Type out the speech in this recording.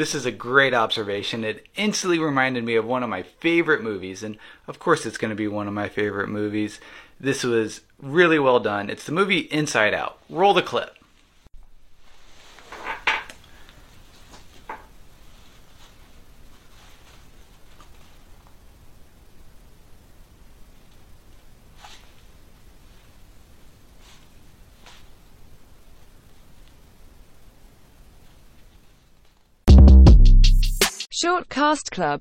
This is a great observation. It instantly reminded me of one of my favorite movies, and of course, it's going to be one of my favorite movies. This was really well done. It's the movie Inside Out. Roll the clip. Short Cast Club